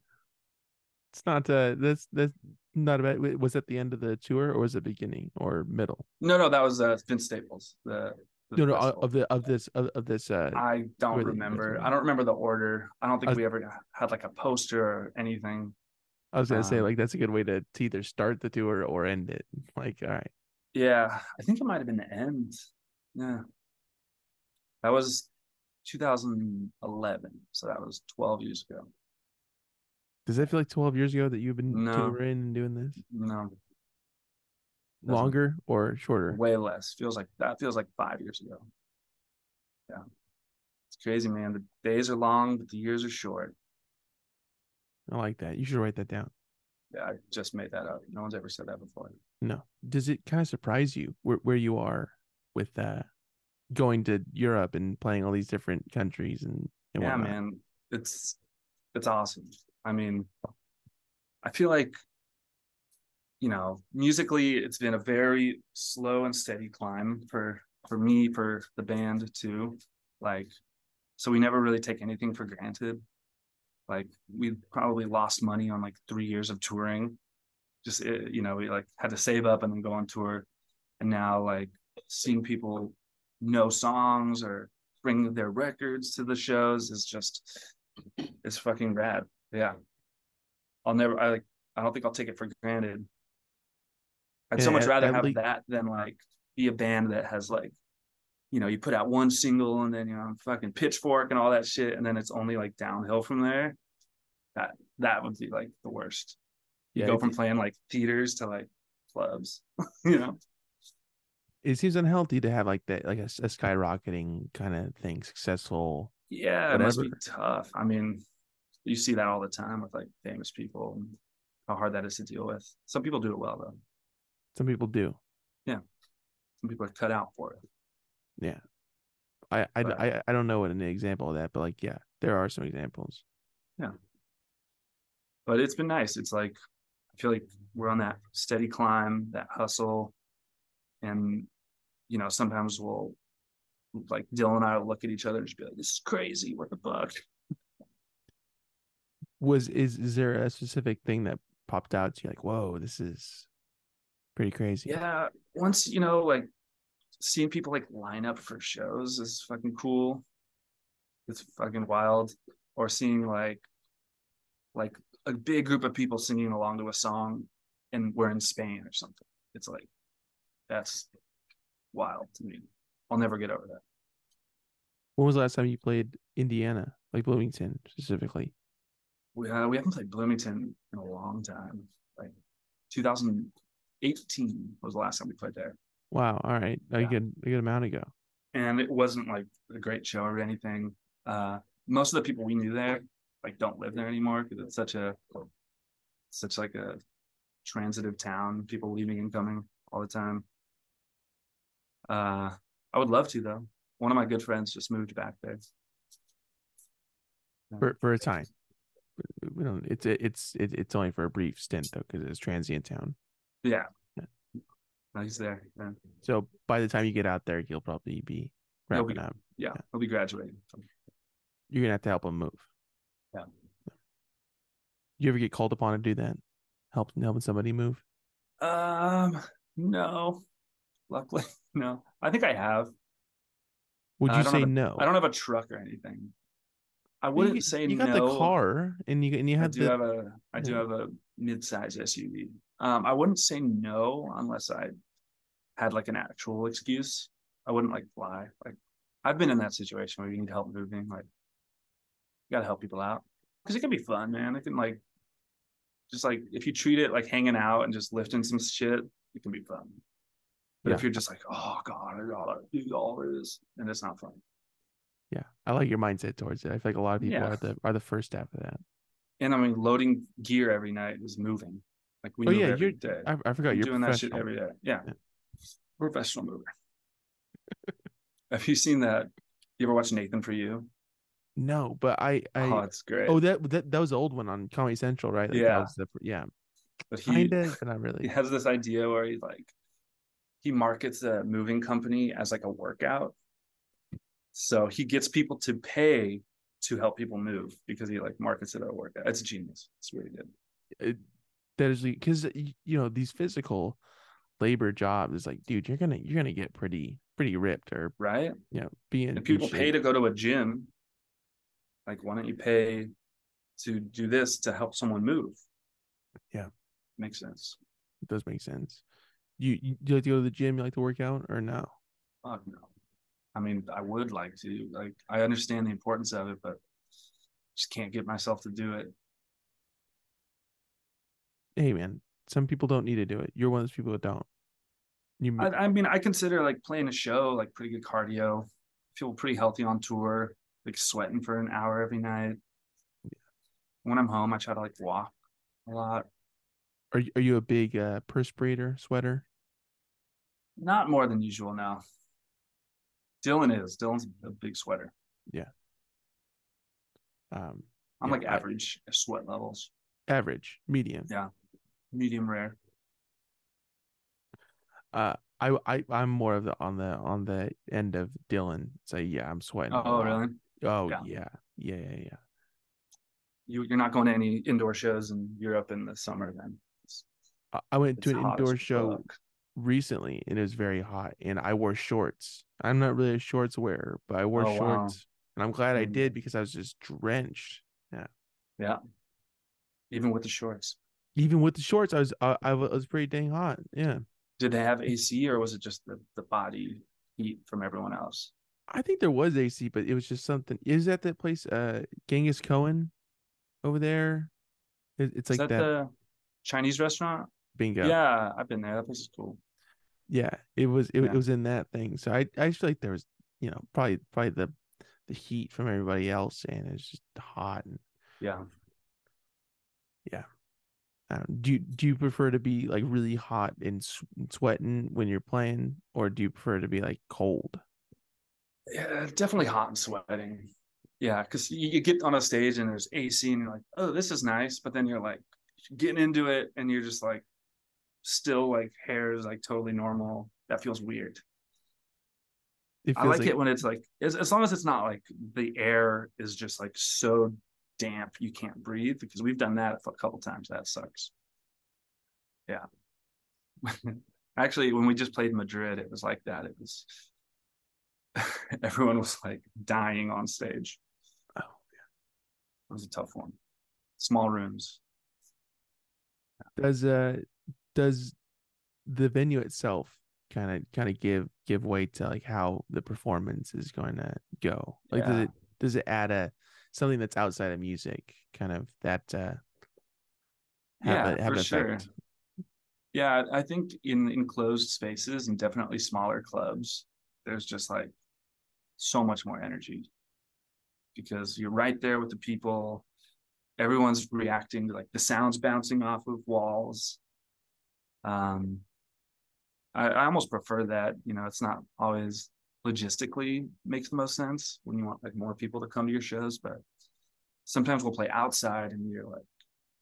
It's not uh that's that's not about was that the end of the tour or was it beginning or middle? No, no, that was uh, Vince Staples. The, the No, no, uh, festival. of the of this of, of this uh I don't the- remember. I don't remember the order. I don't think I was- we ever had like a poster or anything. I was gonna say um, like that's a good way to, to either start the tour or end it. Like, all right. Yeah, I think it might have been the end. Yeah. That was 2011. So that was 12 years ago. Does that feel like twelve years ago that you've been No. touring and doing this? No, Doesn't. Longer or shorter? way less. Feels like that feels like five years ago. Yeah. It's crazy, man. The days are long, but the years are short. I like that. You should write that down. Yeah, I just made that up. No one's ever said that before. No. Does it kind of surprise you where where you are with uh going to Europe and playing all these different countries and, and yeah, whatnot. man, it's it's awesome. I mean, I feel like you know, musically, it's been a very slow and steady climb for for me, for the band too. Like, so we never really take anything for granted. Like, we probably lost money on like three years of touring. Just eh, you know, we like had to save up and then go on tour, and now like seeing people know songs or bring their records to the shows is just it's fucking rad. Yeah. I'll never I like I don't think I'll take it for granted. I'd so much at- rather at have that than like be a band that has like, you know, you put out one single and then you know fucking pitchfork and all that shit, and then it's only like downhill from there. That that would be like the worst. You Yeah, go from playing like theaters to like clubs, you know. It seems unhealthy to have like that, like a mm. skyrocketing kind of thing, successful. Yeah, it must be tough. I mean, you see that all the time with like famous people and how hard that is to deal with. Some people do it well though. Some people do. Yeah, some people are cut out for it. Yeah. I, I, But- I, I don't know an example of that, but like, yeah, there are some examples. Yeah, but it's been nice. It's like I feel like we're on that steady climb, that hustle, and you know sometimes we'll like Dylan and I will look at each other and just be like, "This is crazy. What the fuck?" Was is is there a specific thing that popped out to you like, whoa, this is pretty crazy? Yeah. Once you know, like seeing people like line up for shows is fucking cool. It's fucking wild. Or seeing like like a big group of people singing along to a song and we're in Spain or something. It's like that's wild to me. I'll never get over that. When was the last time you played Indiana, like Bloomington specifically? We uh, we haven't played Bloomington in a long time. Like 2018 was the last time we played there. Wow. All right. A good a good amount ago. and it wasn't like a great show or anything. Uh, most of the people we knew there like don't live there anymore because it's such a such like a transitive town. People leaving and coming all the time. Uh, I would love to though. One of my good friends just moved back there. For for a time. We don't it's it's it, it's only for a brief stint though, because it's transient town. Yeah, Yeah. no, he's there. Yeah. So by the time you get out there, you'll probably be wrapping be- up. yeah, Yeah. he'll be graduating. You're gonna have to help him move. Yeah. You ever get called upon to do that? Help helping somebody move? Um, no, luckily, no. I think I have. Would you say a- no? I don't have a truck or anything. I wouldn't get- say you got no. the car and you and you I had do the have a I do have a mid-size SUV. Um, I wouldn't say no unless I had like an actual excuse. I wouldn't like fly. Like I've been in that situation where you need help moving. Like you gotta help people out because it can be fun, man. It can like just like if you treat it like hanging out and just lifting some shit, it can be fun. But if you're just like, oh god, I gotta do all this, and it's not fun. yeah. I like your mindset towards it. I feel like a lot of people Yeah. are the are the first step of that. And I mean, loading gear every night is moving. Like we Oh, yeah, every you're- day. I, I forgot you're doing that shit every day. Yeah. Yeah. Professional mover. Have you seen that? You ever watch Nathan for You? No, but I I oh, it's great. oh that that that was the old one on Comedy Central, right? Like, that Yeah. was the, yeah, but he, kinda, but not he really. has this idea where he like he markets a moving company as like a workout. So he gets people to pay to help people move because he like markets it as a workout. It's genius. It's really good. It, that is because you know these physical labor jobs is like, dude, you're gonna you're gonna get pretty pretty ripped or Right? you know be in and people pay to go to a gym like why don't you pay to do this to help someone move Yeah. makes sense It does make sense. You, you do you like to go to the gym? You like to work out or no? Fuck no i mean i would like to like i understand the importance of it but just can't get myself to do it Hey man, some people don't need to do it. You're one of those people that don't. You I, I mean i consider like playing a show like pretty good cardio feel pretty healthy on tour like sweating for an hour every night when i'm home i try to like walk a lot are you, are you a big uh, perspirator sweater? Not more than usual now Dylan is. Dylan's a big sweater. Yeah. Um, I'm Yeah, like I- average sweat levels, average, medium. Yeah, medium rare. Uh, I I I'm more of the on the on the end of Dylan. So yeah, I'm sweating. a Oh, really? Oh Yeah. yeah, yeah, yeah, yeah. You you're not going to any indoor shows in Europe in the summer then? It's, I- I went to an indoor show. Recently and it was very hot and I wore shorts. I'm not really a shorts wearer, but I wore Oh, wow. shorts and I'm glad I Mm. did because I was just drenched. Yeah. Yeah. Even with the shorts. Even with the shorts, I was I, I was pretty dang hot. Yeah. Did they have AC or was it just the, the body heat from everyone else? I think there was AC, but it was just something. Is that that place uh Genghis Cohen over there? It, it's Is like that, that, the Chinese restaurant? Bingo. Yeah, I've been there. That place is cool. Yeah, it was it, Yeah. it was in that thing. So I I feel like there was you know probably probably the the heat from everybody else and it's just hot and Yeah. um, do you do you prefer to be like really hot and sweating when you're playing or do you prefer to be like cold? Yeah, definitely hot and sweating. Yeah, because you get on a stage and there's AC and you're like, oh, this is nice. But then you're like getting into it and you're just like still like hair is like totally normal. That feels weird. I feels like, it when it's like as, as long as it's not like the air is just like so damp you can't breathe because we've done that a couple times. That sucks. Yeah. Actually, when we just played Madrid, it was like that. It was everyone was like dying on stage. Oh, yeah. It was a tough one. Small rooms. does uh does the venue itself kind of kind of give give way to like how the performance is going to go like does it does it add a something that's outside of music kind of that uh have, yeah, a, for sure. effect Yeah, I think in enclosed spaces and definitely smaller clubs, there's just like so much more energy because you're right there with the people. Everyone's reacting to like the sounds bouncing off of walls. Um, I, I almost prefer that. You know, it's not always logistically makes the most sense when you want like more people to come to your shows, but sometimes we'll play outside and you're like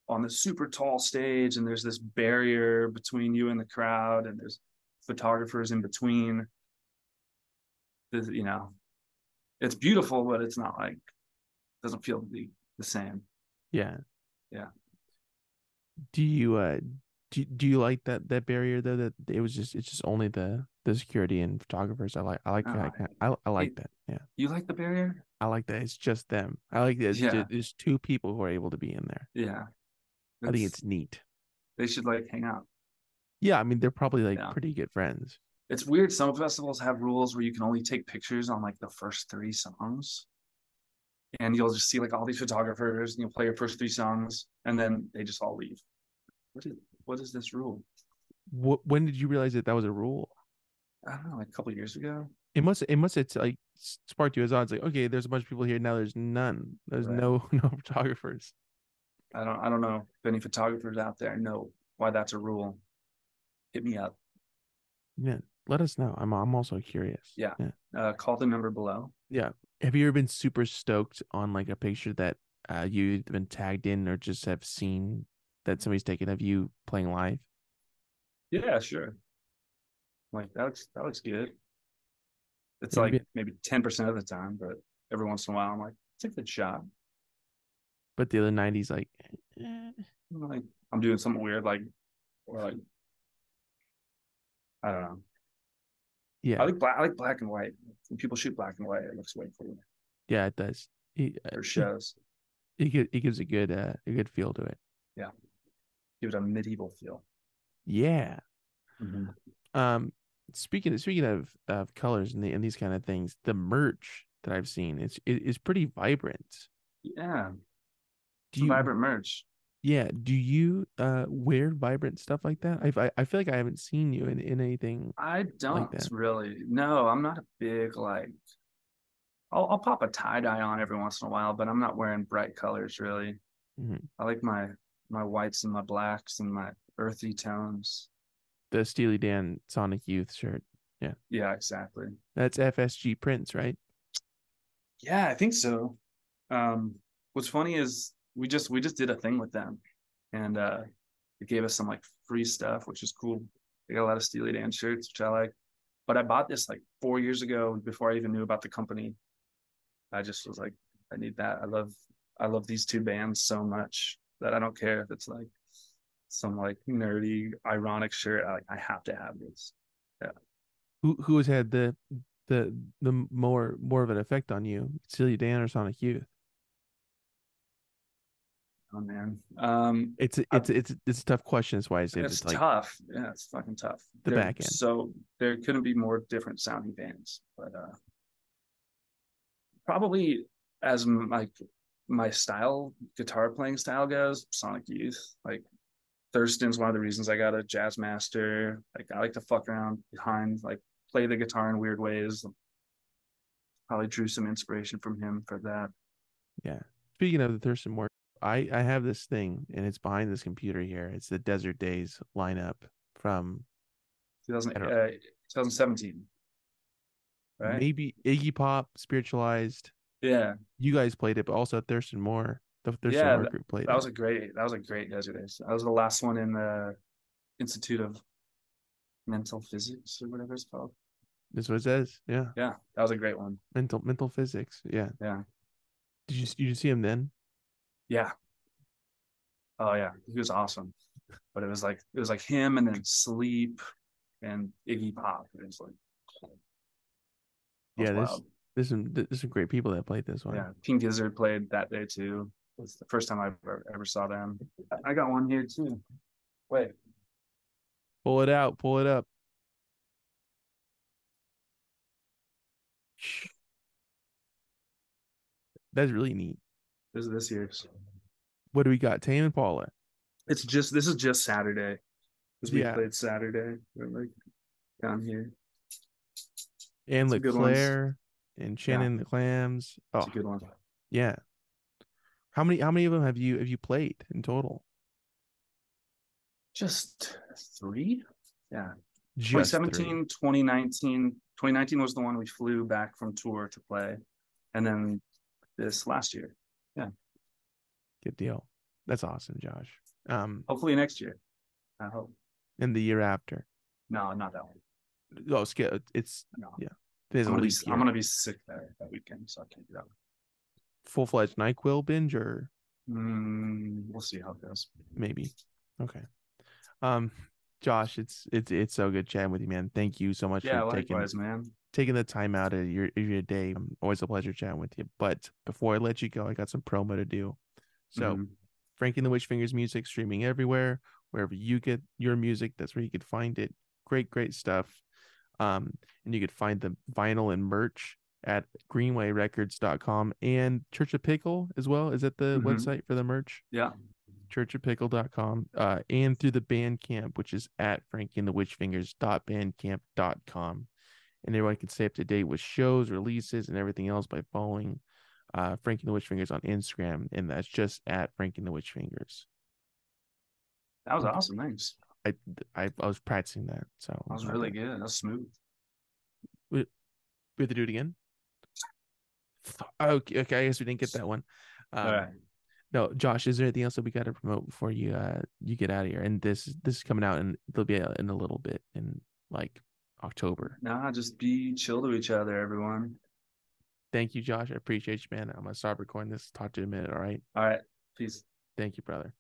on the super tall stage and there's this barrier between you and the crowd and there's photographers in between There's, you know it's beautiful but it's not like doesn't feel the, the same yeah Yeah. do you uh do, do you like that that barrier though that it was just it's just only the the security and photographers? I like i like Oh, that uh, I, I like it- that yeah. you like the barrier? I like that it's just them. I like that it's Yeah. just, there's two people who are able to be in there. Yeah. I think it's neat. they should like hang out. Yeah, I mean they're probably like Yeah. pretty good friends. it's weird some festivals have rules where you can only take pictures on like the first three songs and you'll just see like all these photographers and you'll play your first three songs and then they just all leave what is this rule What when did you realize that that was a rule? i don't know like a couple years ago It must it must have like sparked you as odds like okay, there's a bunch of people here now. There's none. There's Right. no no photographers. I don't I don't know if any photographers out there know why that's a rule. Hit me up. Yeah, let us know. I'm I'm also curious. Yeah. yeah. Uh, call the number below. Yeah. Have you ever been super stoked on like a picture that uh you've been tagged in or just have seen that somebody's taken of you playing live? Yeah, sure. Like that looks that looks good. It's you like maybe ten percent of the time, but every once in a while I'm like, it's a good shot. But the other nineties like, eh. I'm like I'm doing something weird, like or like I don't know. yeah, I like black I like black and white. When people shoot black and white, it looks way cool yeah, it does. It, uh, for shows. it, it gives a good uh a good feel to it. Give it a medieval feel. Yeah. Mhm. Um, speaking of, speaking of of colors and the, and these kind of things, the merch that I've seen is is, is pretty vibrant. Yeah, Do you? vibrant merch. Yeah. Do you uh wear vibrant stuff like that? I I, I feel like I haven't seen you in, in anything. I don't that. really. No, I'm not a big like. I'll I'll pop a tie dye on every once in a while, but I'm not wearing bright colors really. Mhm. I like my my whites and my blacks and my earthy tones. The Steely Dan Sonic Youth shirt. Yeah. Yeah, exactly. That's FSG Prints, right? Yeah, I think so. Um, what's funny is we just we just did a thing with them, and uh, it gave us some like free stuff, which is cool. They got a lot of Steely Dan shirts, which I like. But I bought this like four years ago before I even knew about the company. I just was like, I need that. I love I love these two bands so much that I don't care if it's like some like nerdy, ironic shirt. I, like I have to have this. Yeah. Who who has had the the the more more of an effect on you, Steely Dan or Sonic Youth? Oh man, um, it's it's it's it's a tough question. That's why I said it's, it's like tough. Yeah, it's fucking tough. The They're- back end. So there couldn't be more different sounding bands, but uh, probably as like my style, guitar playing style goes, Sonic Youth. Like Thurston's one of the reasons I got a Jazzmaster. Like I like to fuck around behind, like play the guitar in weird ways. Probably drew some inspiration from him for that. Yeah. Speaking of the Thurston work, I I have this thing and it's behind this computer here. It's the Desert Daze lineup from 2000, uh, 2017. Right? maybe Iggy Pop, Spiritualized. Yeah. You guys played it, but also Thurston Moore. The Thurston Yeah, Moore group played That it. was a great. That was a great Desert Daze. That was the last one in the Institute of Mental Physics or whatever it's called. That's what it says. Yeah. Yeah, that was a great one. Mental mental physics. Yeah. Yeah, Did you did you see him then? yeah. Oh yeah, he was awesome. But it was like it was like him and then Sleep and Iggy Pop. It was like Yeah, this-. There's some there's some great people that played this one. yeah. King Gizzard played that day too. It's the first time I ever, ever saw them. I got one here too. Wait, Pull it out, pull it up. That's really neat. this is this year's. What do we got? Tame Impala. It's just this is just Saturday because we Yeah. played Saturday. We're like down here. And good. LeClaire and Shannon the Clams. It's Oh a good one. yeah. How many how many of them have you have you played in total? Just three? Yeah. Just three. 2017, 2019. 2019 was the one we flew back from tour to play. And then this last year. Yeah. Good deal. That's awesome, Josh. Um, Hopefully next year. I hope. and the year after. No, not that one. Oh, sk- it's No. Yeah. There's I'm gonna, be, I'm gonna be sick that, that weekend, so I can't do that. One. full fledged Nyquil binge or Mm, we'll see how it goes. maybe. Okay. Um, Josh, it's it's it's so good chatting with you, man. Thank you so much Yeah, for taking man. taking the time out of your your day. Um, always a pleasure chatting with you. But before I let you go, I got some promo to do. So Mhm. Frankie and the Witch Fingers music streaming everywhere. Wherever you get your music, that's where you could find it. Great, great stuff. Um, and you could find the vinyl and merch at greenwayrecords.com and Church of Pickle as well. Is that the Mhm. website for the merch? yeah. churchofpickle.com uh, and through the Bandcamp, which is at Frankie and the Witch Fingers.bandcamp.com. And everyone can stay up to date with shows, releases, and everything else by following uh, Frankie and the Witch Fingers on Instagram. And that's just at Frankie and the Witch Fingers. That was awesome. Thanks. I, I, I was practicing that. So That was really good. That was smooth. We have to do it again. Okay, okay. I guess we didn't get that one. Um, All right. No, Josh, is there anything else that we got to promote before you uh you get out of here? And this this is coming out and it'll be in a little bit in like October. Nah, just be chill to each other, everyone. Thank you, Josh. I appreciate you, man. I'm gonna stop recording this. Talk to you in a minute. All right. All right. Peace. Thank you, brother.